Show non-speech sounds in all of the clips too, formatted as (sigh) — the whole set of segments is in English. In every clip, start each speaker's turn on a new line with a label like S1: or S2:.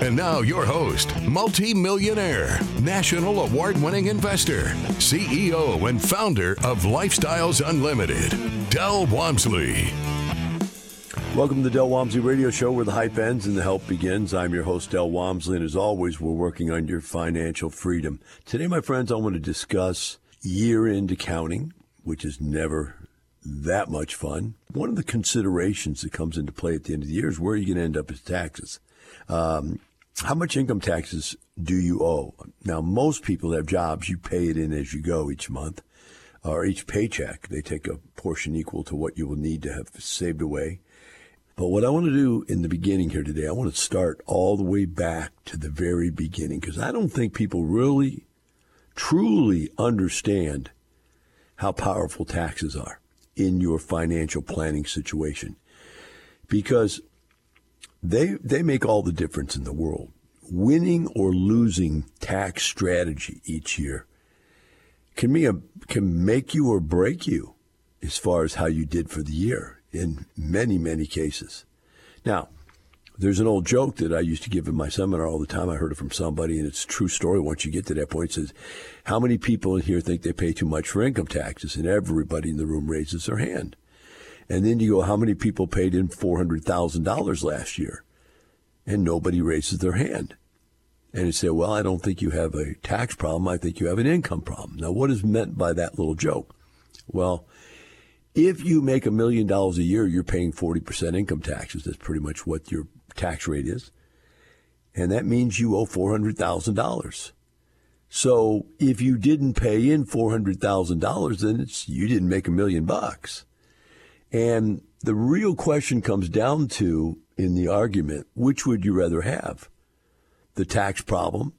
S1: And now, your host, multi-millionaire, national award-winning investor, CEO and founder of Lifestyles Unlimited, Del Walmsley.
S2: Welcome to the Del Walmsley Radio Show, where the hype ends and the help begins. I'm your host, Del Walmsley, and as always, we're working on your financial freedom. Today, my friends, I want to discuss year-end accounting, which is never that much fun. One of the considerations that comes into play at the end of the year is where are you going to end up with taxes. Um, how much income taxes do you owe? Now, most people have jobs, you pay it in as you go each month or each paycheck. They take a portion equal to what you will need to have saved away. But what I want to do in the beginning here today, I want to start all the way back to the very beginning because I don't think people really, truly understand how powerful taxes are in your financial planning situation. Because they they make all the difference in the world. Winning or losing tax strategy each year can be a, can make you or break you as far as how you did for the year in many many cases. Now, there's an old joke that I used to give in my seminar all the time. I heard it from somebody, and it's a true story. Once you get to that point, it says, "How many people in here think they pay too much for income taxes?" And everybody in the room raises their hand. And then you go, how many people paid in $400,000 last year? And nobody raises their hand. And you say, well, I don't think you have a tax problem. I think you have an income problem. Now, what is meant by that little joke? Well, if you make a million dollars a year, you're paying 40% income taxes. That's pretty much what your tax rate is. And that means you owe $400,000. So if you didn't pay in $400,000, then it's, you didn't make a million bucks. And the real question comes down to in the argument which would you rather have? The tax problem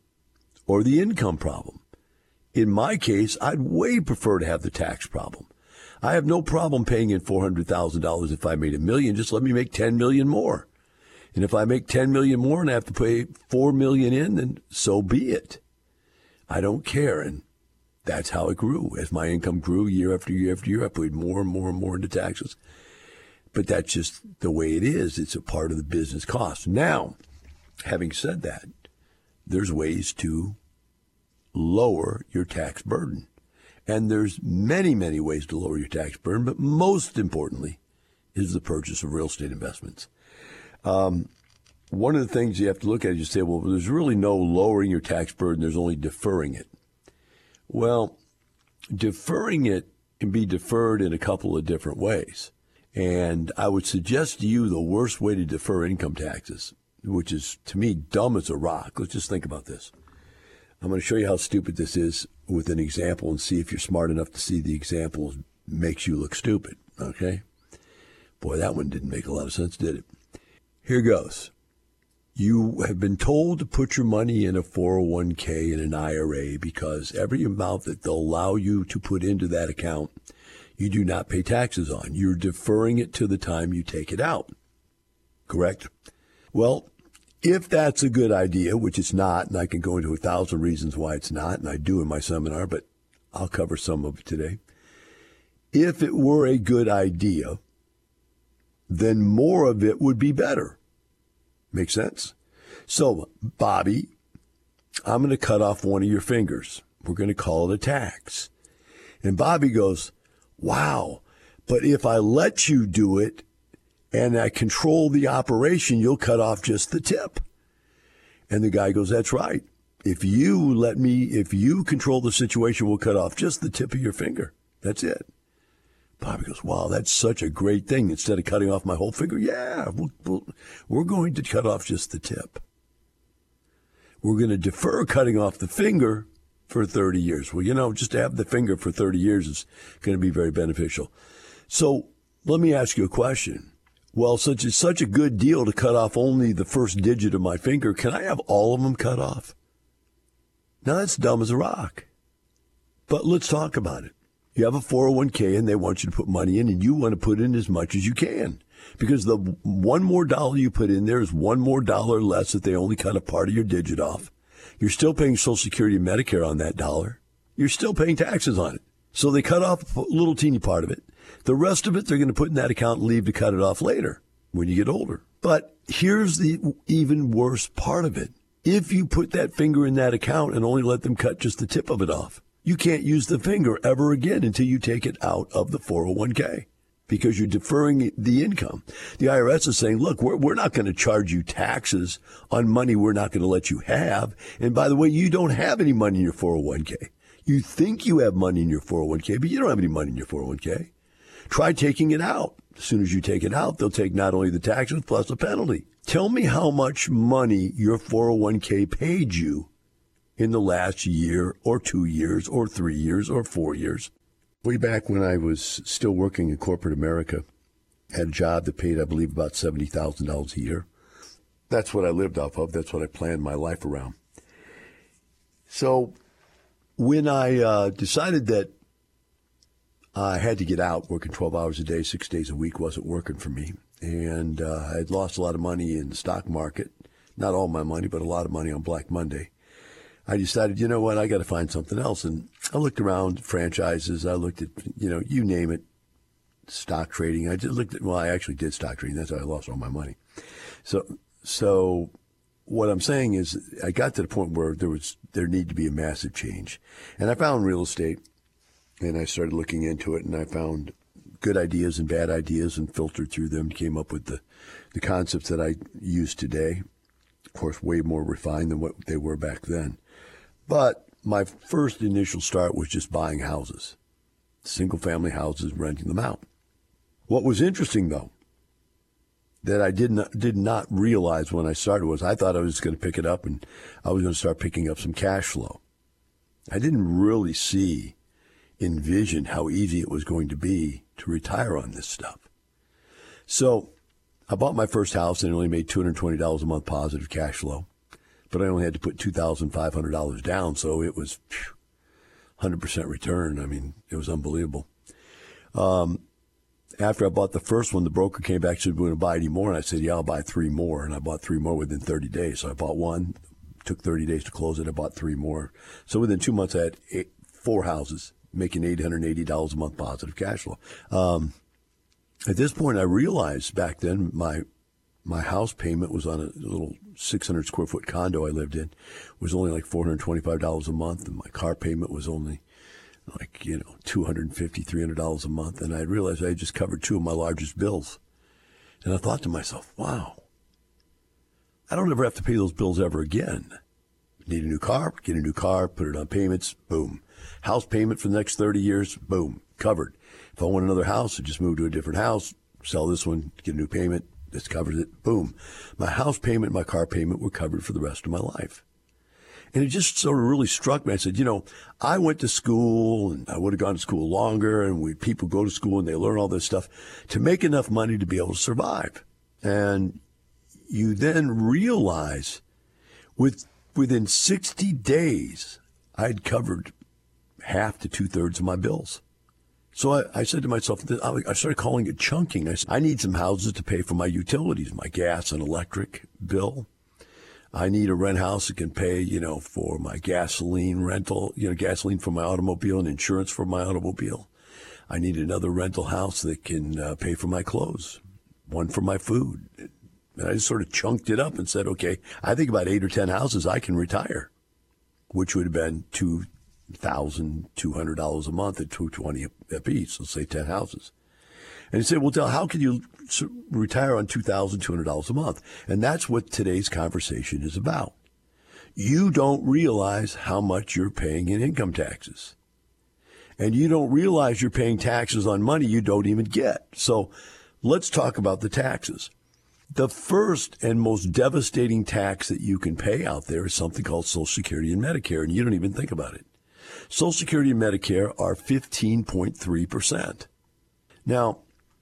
S2: or the income problem? In my case, I'd way prefer to have the tax problem. I have no problem paying in $400,000 if I made a million. Just let me make 10 million more. And if I make 10 million more and I have to pay 4 million in, then so be it. I don't care. And that's how it grew. As my income grew year after year after year, I paid more and more and more into taxes. But that's just the way it is. It's a part of the business cost. Now, having said that, there's ways to lower your tax burden. And there's many, many ways to lower your tax burden, but most importantly is the purchase of real estate investments. Um, one of the things you have to look at is you say, well, there's really no lowering your tax burden, there's only deferring it. Well, deferring it can be deferred in a couple of different ways. And I would suggest to you the worst way to defer income taxes, which is to me dumb as a rock. Let's just think about this. I'm going to show you how stupid this is with an example and see if you're smart enough to see the example makes you look stupid. Okay? Boy, that one didn't make a lot of sense, did it? Here goes. You have been told to put your money in a 401k and an IRA because every amount that they'll allow you to put into that account you do not pay taxes on. You're deferring it to the time you take it out. Correct? Well, if that's a good idea, which it's not, and I can go into a thousand reasons why it's not, and I do in my seminar, but I'll cover some of it today. If it were a good idea, then more of it would be better. Make sense? So, Bobby, I'm going to cut off one of your fingers. We're going to call it a tax. And Bobby goes, wow, but if I let you do it and I control the operation, you'll cut off just the tip. And the guy goes, that's right. If you let me, if you control the situation, we'll cut off just the tip of your finger. That's it. Bobby goes, wow, that's such a great thing. Instead of cutting off my whole finger, yeah, we we we're going to cut off just the tip. We're going to defer cutting off the finger for 30 years. Well, you know, just to have the finger for 30 years is going to be very beneficial. So let me ask you a question. Well, since it's such a good deal to cut off only the first digit of my finger, can I have all of them cut off? Now that's dumb as a rock. But let's talk about it. You have a 401k and they want you to put money in and you want to put in as much as you can. Because the one more dollar you put in there is one more dollar less that they only cut a part of your digit off. You're still paying Social Security and Medicare on that dollar. You're still paying taxes on it. So they cut off a little teeny part of it. The rest of it they're going to put in that account and leave to cut it off later when you get older. But here's the even worse part of it. If you put that finger in that account and only let them cut just the tip of it off, you can't use the finger ever again until you take it out of the 401k because you're deferring the income. The IRS is saying, look, we're, we're not going to charge you taxes on money we're not going to let you have. And by the way, you don't have any money in your 401k. You think you have money in your 401k, but you don't have any money in your 401k. Try taking it out. As soon as you take it out, they'll take not only the taxes plus a penalty. Tell me how much money your 401k paid you in the last year or two years or three years or four years. Way back when I was still working in corporate America, had a job that paid, I believe, about $70,000 a year. That's what I lived off of. That's what I planned my life around. So when I uh, decided that I had to get out, working 12 hours a day, six days a week wasn't working for me. And uh, I had lost a lot of money in the stock market. Not all my money, but a lot of money on Black Monday. I decided, you know what, I got to find something else. And I looked around franchises. I looked at, you know, you name it, stock trading. I just looked at, well, I actually did stock trading. That's how I lost all my money. So, so what I'm saying is I got to the point where there was, there needed to be a massive change. And I found real estate and I started looking into it and I found good ideas and bad ideas and filtered through them, came up with the, the concepts that I use today. Of course, way more refined than what they were back then. But my first initial start was just buying houses, single family houses, renting them out. What was interesting though, that I did not, did not realize when I started was I thought I was going to pick it up and I was going to start picking up some cash flow. I didn't really see, envision how easy it was going to be to retire on this stuff. So I bought my first house and only made $220 a month positive cash flow but I only had to put two thousand five hundred dollars down, so it was hundred percent return. I mean, it was unbelievable. Um, after I bought the first one, the broker came back and said, "We're going to buy any more?" And I said, "Yeah, I'll buy three more." And I bought three more within thirty days. So I bought one, took thirty days to close it. I bought three more. So within two months, I had eight, four houses, making eight hundred eighty dollars a month positive cash flow. Um, at this point, I realized back then my my house payment was on a little 600 square foot condo I lived in. It was only like $425 a month, and my car payment was only like you know 250 300 dollars a month. And i realized i had just covered two of my largest bills. And i thought to myself wow i don't ever have to pay those bills ever again. Need a new car get a new car put it on payments boom. House payment for the next 30 years boom covered. If i want another house i just move to a different house sell this one get a new payment this covers it. Boom. My house payment, my car payment were covered for the rest of my life. And it just sort of really struck me. I said, you know, I went to school and I would have gone to school longer and we people go to school and they learn all this stuff to make enough money to be able to survive. And you then realize with within 60 days, I'd covered half to two thirds of my bills. So I, I, said to myself, I started calling it chunking. I said, I need some houses to pay for my utilities, my gas and electric bill. I need a rent house that can pay, you know, for my gasoline rental, you know, gasoline for my automobile and insurance for my automobile. I need another rental house that can uh, pay for my clothes, one for my food. And I just sort of chunked it up and said, okay, I think about eight or 10 houses I can retire, which would have been two, thousand two hundred dollars a month at two twenty a piece. Let's say ten houses. And he said, "Well, Del, how can you retire on two thousand two hundred dollars a month?" And that's what today's conversation is about. You don't realize how much you're paying in income taxes, and you don't realize you're paying taxes on money you don't even get. So, let's talk about the taxes. The first and most devastating tax that you can pay out there is something called Social Security and Medicare, and you don't even think about it. Social Security and Medicare are 15.3%. Now,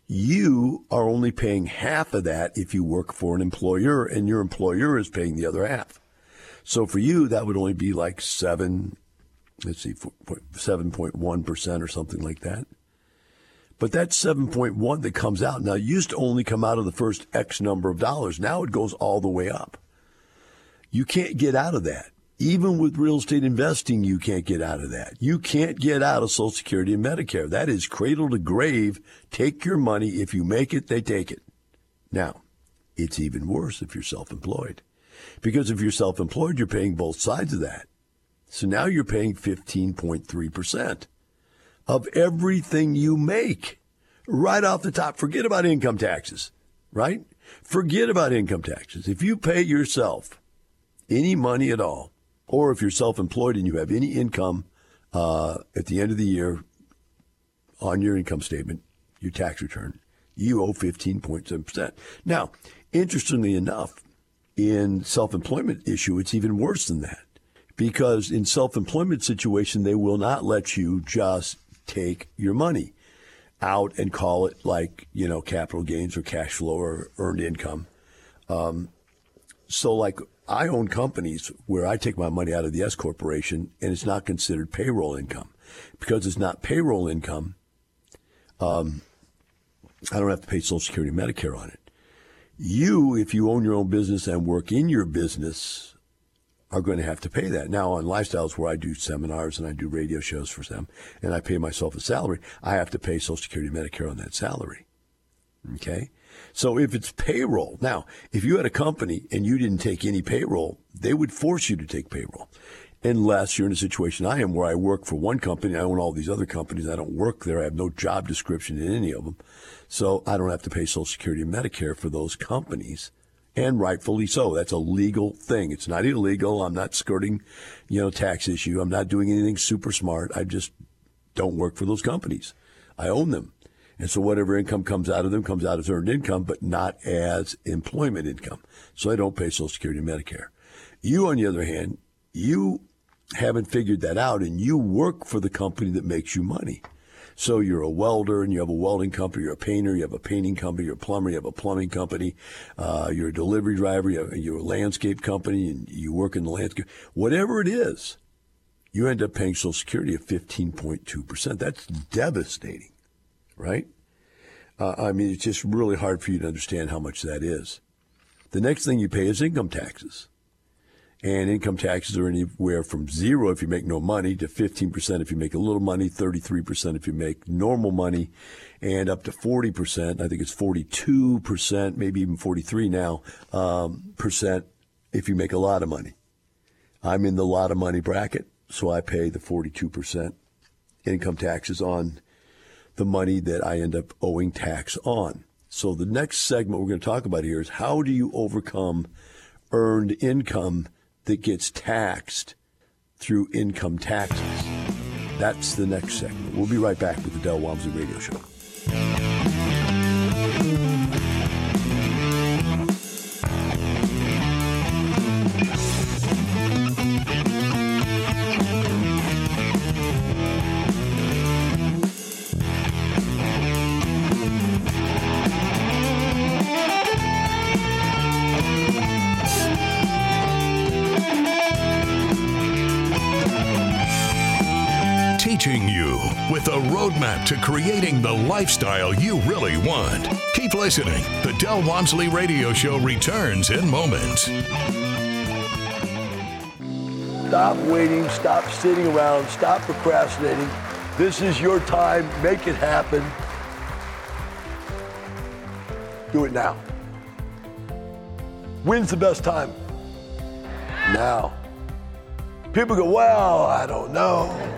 S2: you are only paying half of that if you work for an employer, and your employer is paying the other half. So for you, that would only be like seven, let's see, 7.1% or something like that. But that 7.1 that comes out now used to only come out of the first X number of dollars. Now it goes all the way up. You can't get out of that. Even with real estate investing, you can't get out of that. You can't get out of Social Security and Medicare. That is cradle to grave. Take your money. If you make it, they take it. Now, it's even worse if you're self employed. Because if you're self employed, you're paying both sides of that. So now you're paying 15.3% of everything you make right off the top. Forget about income taxes, right? Forget about income taxes. If you pay yourself any money at all, or if you're self employed and you have any income uh, at the end of the year on your income statement, your tax return, you owe 15.7%. Now, interestingly enough, in self employment issue, it's even worse than that because in self-employment situation they will not let you just take your money out and call it like you know capital gains or cash flow or earned income um, so like i own companies where i take my money out of the s corporation and it's not considered payroll income because it's not payroll income um, i don't have to pay social security and medicare on it you if you own your own business and work in your business are going to have to pay that. Now, on lifestyles where I do seminars and I do radio shows for them and I pay myself a salary, I have to pay Social Security and Medicare on that salary. Okay? So if it's payroll, now, if you had a company and you didn't take any payroll, they would force you to take payroll. Unless you're in a situation I am where I work for one company, I own all these other companies, I don't work there, I have no job description in any of them. So I don't have to pay Social Security and Medicare for those companies and rightfully so. That's a legal thing. It's not illegal. I'm not skirting, you know, tax issue. I'm not doing anything super smart. I just don't work for those companies. I own them. And so whatever income comes out of them comes out as earned income, but not as employment income. So they don't pay Social Security and Medicare. You, on the other hand, you haven't figured that out and you work for the company that makes you money. So you're a welder and you have a welding company, you're a painter, you have a painting company, you're a plumber, you have a plumbing company, uh, you're a delivery driver, you have, you're a landscape company, and you work in the landscape. Whatever it is, you end up paying Social Security at 15.2%. That's devastating, right? Uh, I mean, it's just really hard for you to understand how much that is. The next thing you pay is income taxes and income taxes are anywhere from zero if you make no money to 15% if you make a little money, 33% if you make normal money, and up to 40%. I think it's 42%, maybe even 43 now um, percent if you make a lot of money. I'm in the lot of money bracket, so I pay the 42% income taxes on the money that I end up owing tax on. So the next segment we're going to talk about here is how do you overcome earned income that gets taxed through income taxes. That's the next segment. We'll be right back with the Del Walmsley Radio Show.
S1: To creating the lifestyle you really want. Keep listening. The Del Walmsley Radio Show returns in moments.
S2: Stop waiting. Stop sitting around. Stop procrastinating. This is your time. Make it happen. Do it now. When's the best time? Now. People go, well, I don't know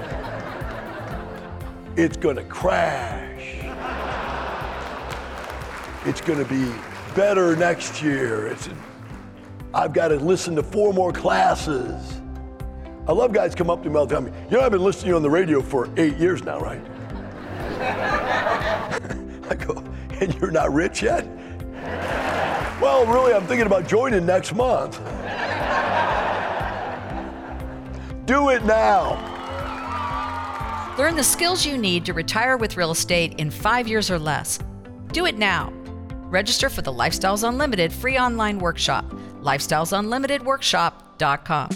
S2: it's to crash. It's to be better next year. It's, I've got to listen to four more classes. I love guys come up to me all the time. You know, I've been listening to you on the radio for eight years now, right? (laughs) I go, and you're not rich yet? Well, really, I'm thinking about joining next month. Do it now.
S3: Learn the skills you need to retire with real estate in five years or less. Do it now. Register for the Lifestyles Unlimited free online workshop, lifestylesunlimitedworkshop.com.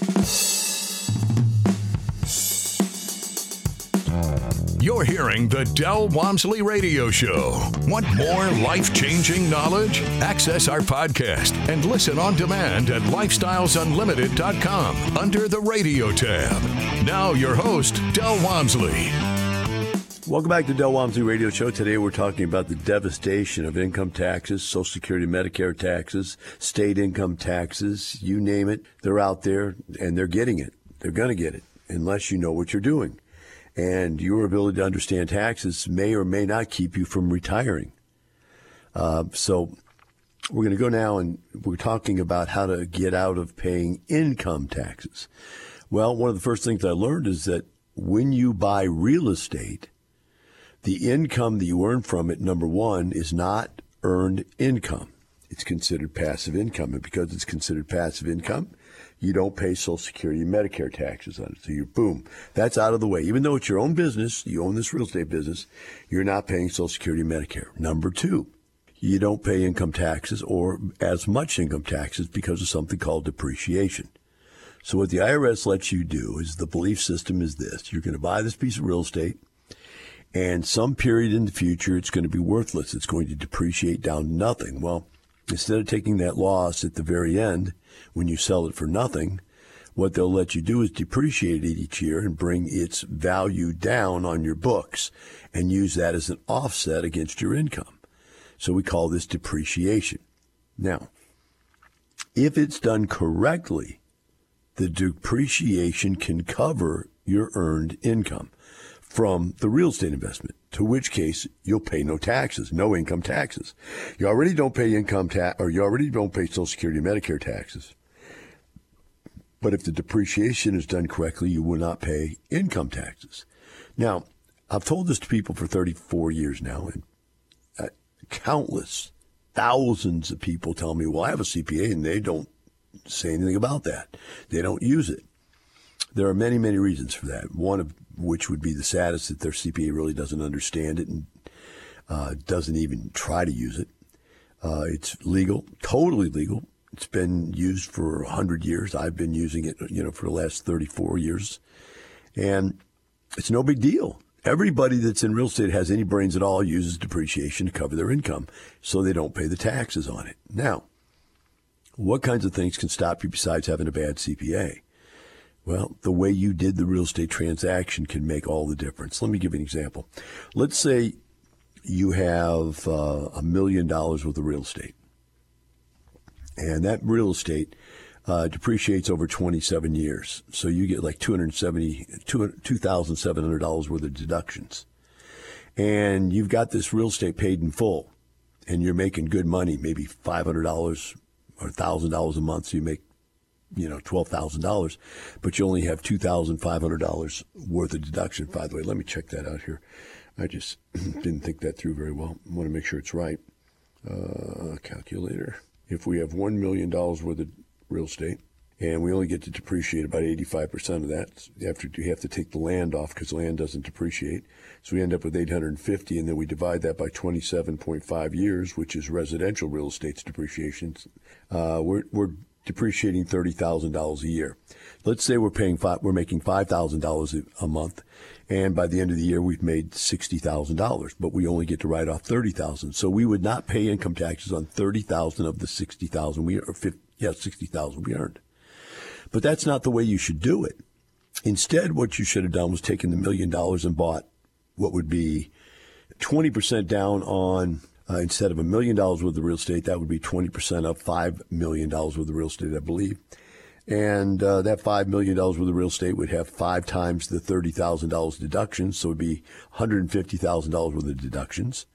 S1: You're hearing the Del Walmsley Radio Show. Want more life changing knowledge? Access our podcast and listen on demand at lifestylesunlimited.com under the radio tab. Now, your host, Del Walmsley.
S2: Welcome back to Del Walmsley Radio Show. Today we're talking about the devastation of income taxes, Social Security, Medicare taxes, state income taxes, you name it. They're out there and they're getting it. They're going to get it unless you know what you're doing and your ability to understand taxes may or may not keep you from retiring. Uh, so we're going to go now and we're talking about how to get out of paying income taxes. Well, one of the first things I learned is that when you buy real estate, the income that you earn from it, number one, is not earned income. It's considered passive income. And because it's considered passive income, you don't pay Social Security and Medicare taxes on it. So you boom, that's out of the way. Even though it's your own business, you own this real estate business, you're not paying Social Security and Medicare. Number two, you don't pay income taxes or as much income taxes because of something called depreciation. So what the IRS lets you do is the belief system is this: you're going to buy this piece of real estate, and some period in the future it's going to be worthless. It's going to depreciate down to nothing. Well, instead of taking that loss at the very end when you sell it for nothing, what they'll let you do is depreciate it each year and bring its value down on your books and use that as an offset against your income. So we call this depreciation. Now, if it's done correctly, the depreciation can cover your earned income from the real estate investment, to which case you'll pay no taxes, no income taxes. You already don't pay income tax, or you already don't pay Social Security and Medicare taxes. But if the depreciation is done correctly, you will not pay income taxes. Now, I've told this to people for 34 years now, and uh, countless, thousands of people tell me, well, I have a CPA, and they don't say anything about that. They don't use it. There are many, many reasons for that. One of which would be the saddest that their CPA really doesn't understand it and uh, doesn't even try to use it. Uh, it's legal, totally legal. It's been used for 100 years. I've been using it, you know, for the last 34 years. And it's no big deal. Everybody that's in real estate has any brains at all uses depreciation to cover their income so they don't pay the taxes on it. Now, what kinds of things can stop you besides having a bad CPA? Well, the way you did the real estate transaction can make all the difference. Let me give you an example. Let's say you have uh, a million dollars worth of real estate, and that real estate uh, depreciates over 27 years. So you get like 270, $2,700 worth of deductions. And you've got this real estate paid in full, and you're making good money, maybe $500 or $1,000 a month. So you make you know, twelve thousand dollars, but you only have two thousand five hundred dollars worth of deduction. By the way, let me check that out here. I just (clears throat) didn't think that through very well. I want to make sure it's right. Uh, calculator. If we have one million dollars worth of real estate, and we only get to depreciate about 85% of that after you have to take the land off because land doesn't depreciate so we end up with 850 and then we divide that by 27.5 years which is residential real estate's depreciation uh, we're, we're depreciating thirty thousand dollars a year. Let's say we're paying five, we're making five thousand dollars a month, and by the end of the year we've made sixty thousand dollars, but we only get to write off thirty thousand. So we would not pay income taxes on thirty thousand of the sixty thousand we or 50, yeah sixty thousand we earned. But that's not the way you should do it. Instead, what you should have done was taken the million dollars and bought what would be twenty percent down on uh, instead of a million dollars worth of real estate, that would be 20% of $5 million worth of real estate, I believe. And uh, that $5 million worth of real estate would have five times the $30,000 deductions. So it would be $150,000 worth of deductions.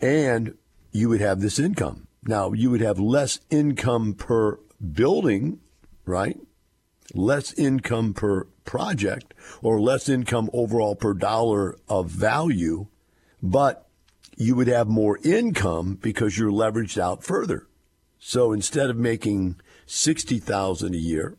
S2: And you would have this income. Now, you would have less income per building, right? Less income per project or less income overall per dollar of value. But you would have more income because you're leveraged out further. So instead of making 60,000 a year,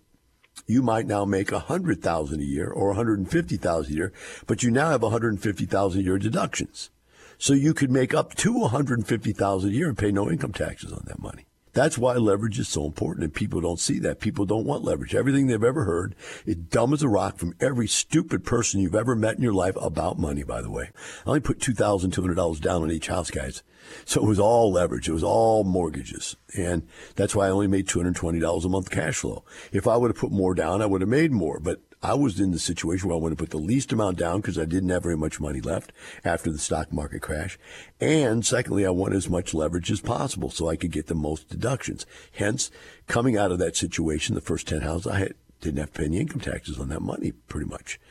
S2: you might now make 100,000 a year or 150,000 a year, but you now have 150,000 a year deductions. So you could make up to 150,000 a year and pay no income taxes on that money. That's why leverage is so important, and people don't see that. People don't want leverage. Everything they've ever heard is dumb as a rock from every stupid person you've ever met in your life about money, by the way. I only put $2,200 down on each house, guys. So it was all leverage. It was all mortgages. And that's why I only made $220 a month cash flow. If I would have put more down, I would have made more. But I was in the situation where I wanted to put the least amount down because I didn't have very much money left after the stock market crash. And secondly, I wanted as much leverage as possible so I could get the most deductions. Hence, coming out of that situation, the first 10 houses, I had, didn't have to pay any income taxes on that money pretty much.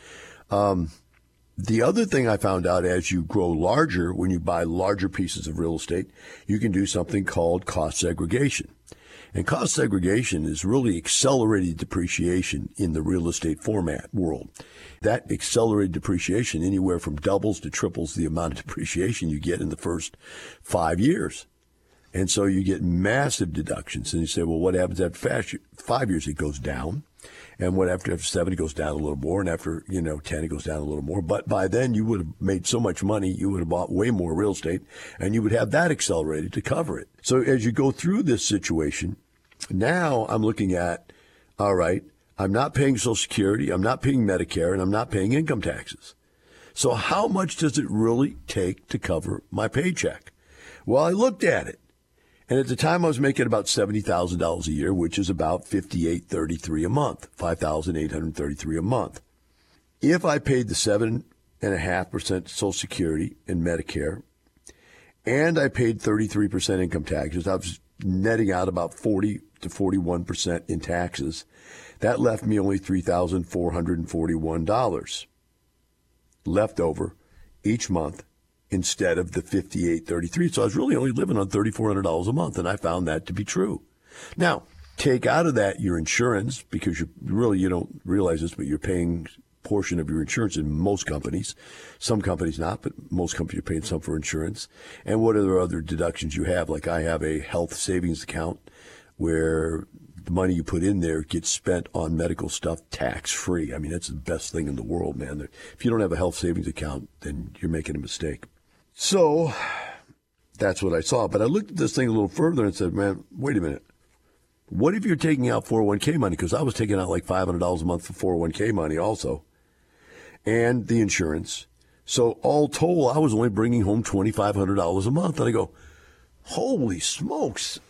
S2: Um, the other thing I found out as you grow larger, when you buy larger pieces of real estate, you can do something called cost segregation. And cost segregation is really accelerated depreciation in the real estate format world. That accelerated depreciation anywhere from doubles to triples the amount of depreciation you get in the first five years. And so you get massive deductions. And you say, well, what happens after five years? It goes down. And what after after seven, it goes down a little more. And after, you know, 10, it goes down a little more. But by then you would have made so much money, you would have bought way more real estate and you would have that accelerated to cover it. So as you go through this situation, now I'm looking at, all right, I'm not paying Social Security, I'm not paying Medicare, and I'm not paying income taxes. So how much does it really take to cover my paycheck? Well, I looked at it. And at the time I was making about $70,000 a year, which is about 5833 a month, 5,833 a month. If I paid the 7.5% Social Security and Medicare, and I paid 33% income taxes, I was netting out about 40 to 41% in taxes. That left me only $3,441 left over each month instead of the 5833. So I was really only living on $3,400 a month, and I found that to be true. Now, take out of that your insurance because you really you don't realize this, but you're paying portion of your insurance in most companies. Some companies not, but most companies are paying some for insurance. And what are the other deductions you have? Like I have a health savings account where the money you put in there gets spent on medical stuff tax free. I mean, that's the best thing in the world, man. If you don't have a health savings account, then you're making a mistake. So that's what I saw. But I looked at this thing a little further and said, man, wait a minute. What if you're taking out 401k money? Because I was taking out like $500 a month for 401k money also, and the insurance. So all told, I was only bringing home $2,500 a month. And I go, holy smokes.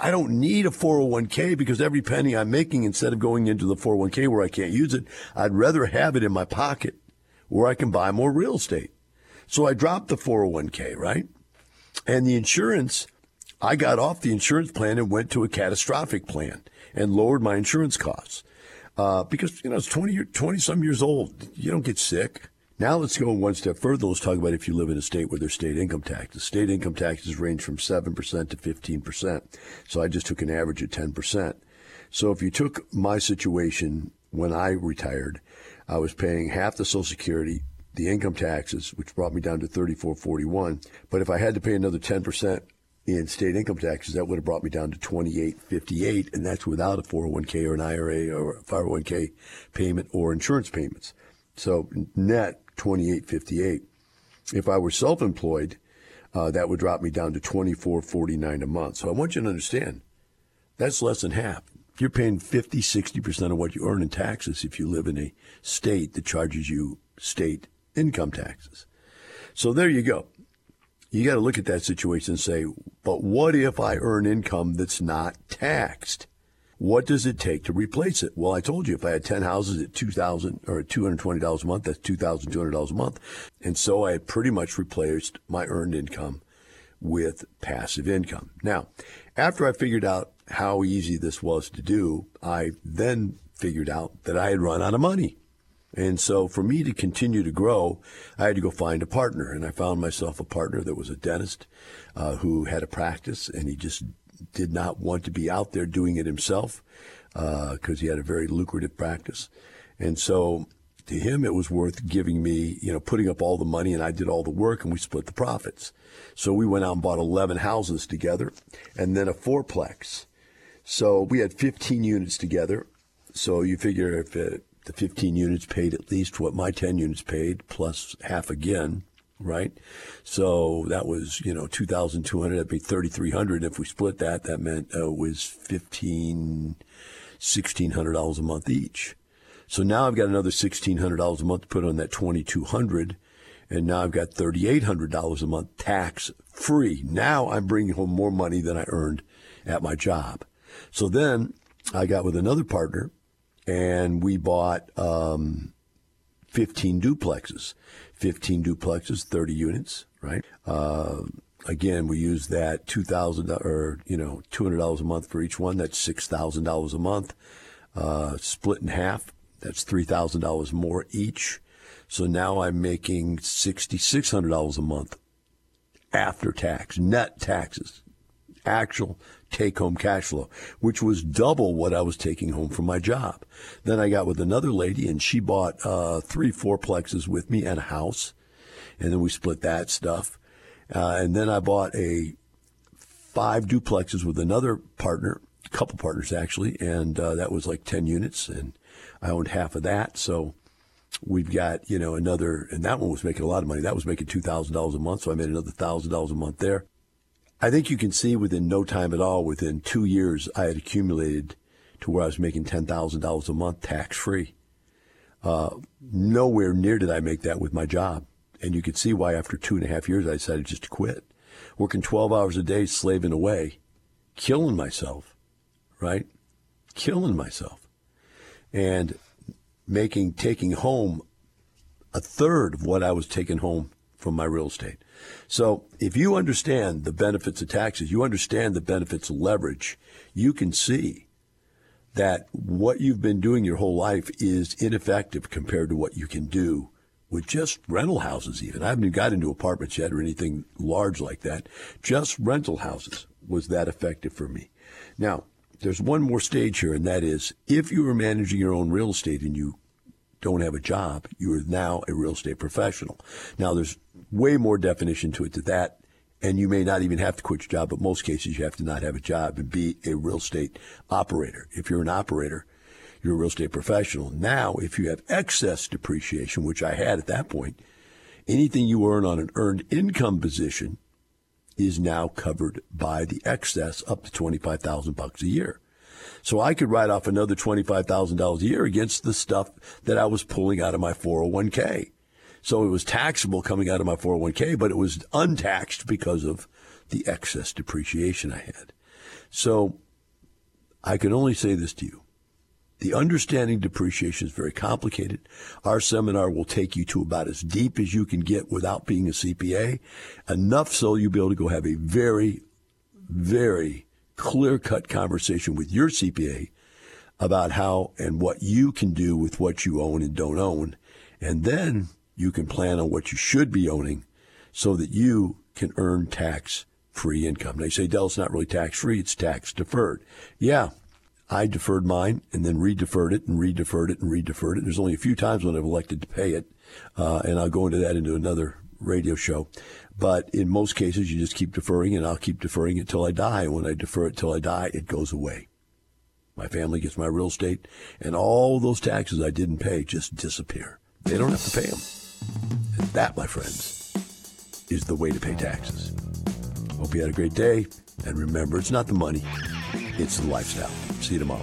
S2: I don't need a 401k because every penny I'm making, instead of going into the 401k where I can't use it, I'd rather have it in my pocket where I can buy more real estate. So I dropped the 401k, right? And the insurance, I got off the insurance plan and went to a catastrophic plan and lowered my insurance costs. Uh, because, you know, it's 20, 20 some years old. You don't get sick. Now let's go one step further. Let's talk about if you live in a state where there's state income taxes. State income taxes range from 7% to 15%. So I just took an average of 10%. So if you took my situation when I retired, I was paying half the Social Security, the income taxes, which brought me down to 3441. But if I had to pay another 10% in state income taxes, that would have brought me down to 2858, and that's without a 401k or an IRA or a 501k payment or insurance payments. So net 2858. If I were self-employed, uh, that would drop me down to 2449 a month. So I want you to understand that's less than half. You're paying 50, 60% of what you earn in taxes if you live in a state that charges you state income taxes. So there you go. You got to look at that situation and say, but what if I earn income that's not taxed? What does it take to replace it? Well, I told you if I had 10 houses at 2000 or $220 a month, that's $2,200 a month. And so I had pretty much replaced my earned income with passive income. Now, after I figured out how easy this was to do, I then figured out that I had run out of money. And so for me to continue to grow, I had to go find a partner. And I found myself a partner that was a dentist uh, who had a practice and he just did not want to be out there doing it himself because uh, he had a very lucrative practice. And so to him, it was worth giving me, you know, putting up all the money and I did all the work and we split the profits. So we went out and bought 11 houses together and then a fourplex. So we had 15 units together. So you figure if it, the 15 units paid at least what my 10 units paid, plus half again, right? So that was, you know, 2,200, that'd be 3,300. If we split that, that meant uh, it was 15, $1,600 a month each. So now I've got another $1,600 a month to put on that 2,200. And now I've got $3,800 a month tax free. Now I'm bringing home more money than I earned at my job. So then I got with another partner and we bought um, 15 duplexes. 15 duplexes, 30 units, right? Uh, again, we use that 2,000 or, you know, $200 a month for each one. That's $6,000 a month. Uh, split in half. That's $3,000 more each. So now I'm making $6,600 a month after tax, net taxes, actual take home cash flow, which was double what I was taking home from my job. Then I got with another lady and she bought uh, three fourplexes with me and a house. And then we split that stuff. Uh, and then I bought a five duplexes with another partner, a couple partners actually, and uh, that was like 10 units. And I owned half of that. So we've got, you know, another, and that one was making a lot of money. That was making $2,000 a month. So I made another $1,000 a month there. I think you can see within no time at all, within two years, I had accumulated to where I was making $10,000 a month tax free. Uh, nowhere near did I make that with my job. And you could see why after two and a half years, I decided just to quit. Working 12 hours a day, slaving away, killing myself, right? Killing myself. And making, taking home a third of what I was taking home from my real estate. So if you understand the benefits of taxes, you understand the benefits of leverage, you can see that what you've been doing your whole life is ineffective compared to what you can do with just rental houses even. I haven't even got into apartments yet or anything large like that. Just rental houses was that effective for me. Now, there's one more stage here, and that is if you are managing your own real estate and you don't have a job, you are now a real estate professional. Now, there's way more definition to it to that. And you may not even have to quit your job, but most cases you have to not have a job and be a real estate operator. If you're an operator, you're a real estate professional. Now, if you have excess depreciation, which I had at that point, anything you earn on an earned income position is now covered by the excess up to 25,000 bucks a year. So I could write off another $25,000 a year against the stuff that I was pulling out of my 401k. So it was taxable coming out of my 401k, but it was untaxed because of the excess depreciation I had. So I can only say this to you. The understanding depreciation is very complicated. Our seminar will take you to about as deep as you can get without being a CPA, enough so you'll be able to go have a very, very clear cut conversation with your CPA about how and what you can do with what you own and don't own. And then you can plan on what you should be owning so that you can earn tax free income. They say, Del, it's not really tax free, it's tax deferred. Yeah, I deferred mine and then re-deferred it and re-deferred it and re-deferred it. There's only a few times when I've elected to pay it, uh, and I'll go into that into another radio show. But in most cases, you just keep deferring, and I'll keep deferring it till I die. When I defer it till I die, it goes away. My family gets my real estate, and all those taxes I didn't pay just disappear. They don't have to pay them. And that, my friends, is the way to pay taxes. Hope you had a great day. And remember, it's not the money, it's the lifestyle. See you tomorrow.